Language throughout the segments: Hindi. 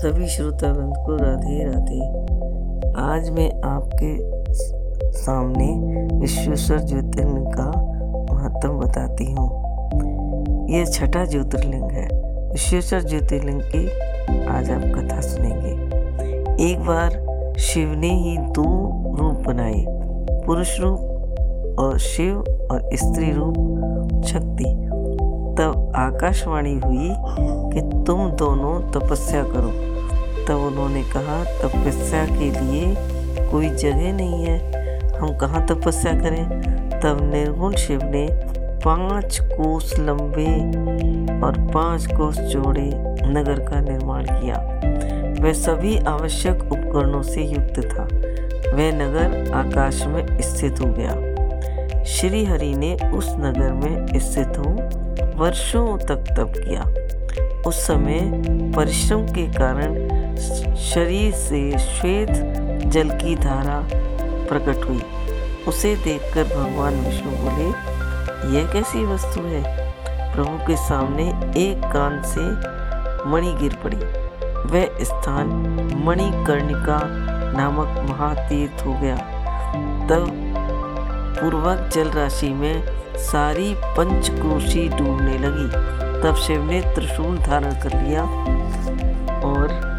सभी श्रोताबंद को राधे राधे। आज मैं आपके सामने विश्वेश्वर ज्योतिर्लिंग का महत्व बताती हूँ। यह छठा ज्योतिर्लिंग है। विश्वेश्वर ज्योतिर्लिंग की आज आप कथा सुनेंगे। एक बार शिव ने ही दो रूप बनाए। पुरुष रूप और शिव और स्त्री रूप, शक्ति। तब आकाशवाणी हुई कि तुम दोनों तपस्या करो। तब उन्होंने कहा तपस्या के लिए कोई जगह नहीं है। हम कहाँ तपस्या करें? तब निर्गुण शिव ने पाँच कोस लंबे और पाँच कोस चौड़े नगर का निर्माण किया। वह सभी आवश्यक उपकरणों से युक्त था। वह नगर आकाश में स्थित हो गया। श्री हरि ने उस नगर में स्थित हो वर्षों तक तप किया। उस समय परिश्रम के कारण शरीर से श्वेत जल की धारा प्रकट हुई। उसे देखकर भगवान विष्णु बोले, यह कैसी वस्तु है? प्रभु के सामने एक कान से मणि गिर पड़ी। वह स्थान मणिकर्णिका नामक महातीर्थ हो गया। तब पूर्वक जल राशि में सारी पंचक्रोशी डूबने लगी। तब शिव ने त्रिशूल धारण कर लिया और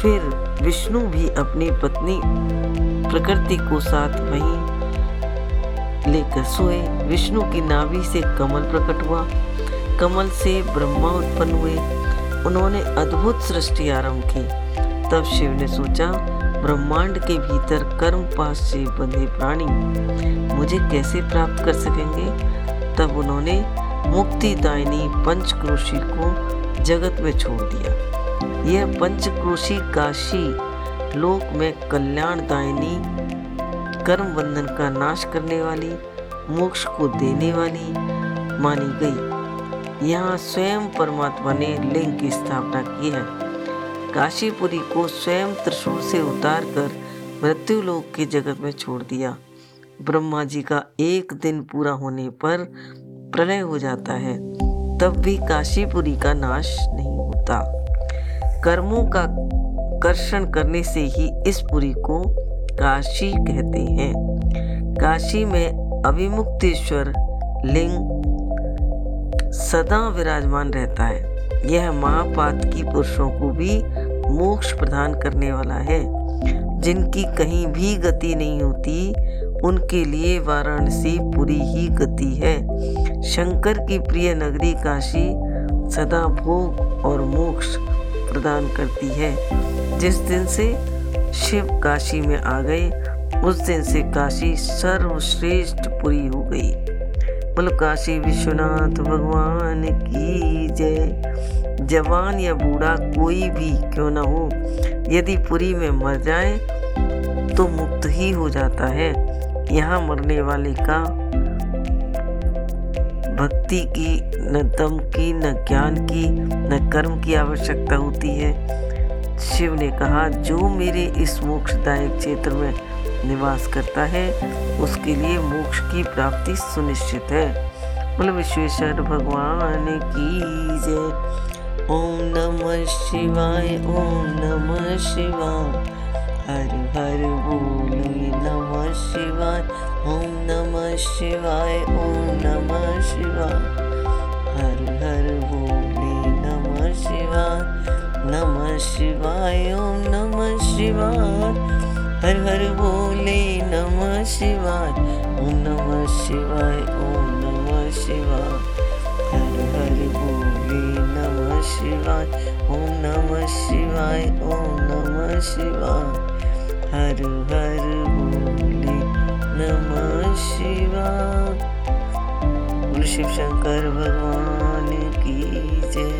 फिर विष्णु भी अपनी पत्नी प्रकृति को साथ वहीं लेकर सोए। विष्णु की नाभि से कमल प्रकट हुआ। कमल से ब्रह्मा उत्पन्न हुए। उन्होंने अद्भुत सृष्टि आरंभ की। तब शिव ने सोचा, ब्रह्मांड के भीतर कर्म पास से बंधे प्राणी मुझे कैसे प्राप्त कर सकेंगे? तब उन्होंने मुक्तिदायिनी पंचक्रोशी को जगत में छोड़ दिया। यह पंचक्रोशी काशी लोक में कल्याणदायिनी कर्म बंधन का नाश करने वाली, मोक्ष को देने वाली मानी गई। यहाँ स्वयं परमात्मा ने लिंग की स्थापना की है। काशीपुरी को स्वयं त्रिशूल से उतार कर मृत्यु लोक के जगत में छोड़ दिया। ब्रह्मा जी का एक दिन पूरा होने पर प्रलय हो जाता है, तब भी काशीपुरी का नाश नहीं होता। कर्मों का कर्षण करने से ही इस पुरी को काशी कहते हैं। काशी में अभिमुक्तेश्वर लिंग सदा विराजमान रहता है। यह महापात की पुरुषों को भी मोक्ष प्रदान करने वाला है। जिनकी कहीं भी गति नहीं होती, उनके लिए वाराणसी पूरी ही गति है। शंकर की प्रिय नगरी काशी सदा भोग और मोक्ष प्रदान करती है। जिस दिन से शिव काशी में आ गए, उस दिन से काशी सर्वश्रेष्ठ पुरी हो गई। बोलो, काशी विश्वनाथ भगवान की जय। जवान या बूढ़ा कोई भी क्यों ना हो, यदि पुरी में मर जाए तो मुक्त ही हो जाता है। यहाँ मरने वाले का भक्ति की न दम की, न ज्ञान की, न कर्म की आवश्यकता होती है। शिव ने कहा, जो मेरे इस मोक्षदायक क्षेत्र में निवास करता है, उसके लिए मोक्ष की प्राप्ति सुनिश्चित है। बोले, विश्वेश्वर भगवान की जय। ओम नमः शिवाय, ओम नमः शिवाय। हर हर बोले नमः शिवाय। ओम नमः शिवाय, ओम नमः शिवाय। हर हर बोले नमः शिवाय नमः शिवाय, ओम नमः शिवाय हर हर बोले नमः शिवाय ओम नमः शिवाय, ओम नमः शिवाय हर हर बोले नमः शिवाय ओम नमः शिवाय, ओम नमः शिवाय हर हर बोले नमः शिवा। शिव शंकर भगवान की जय।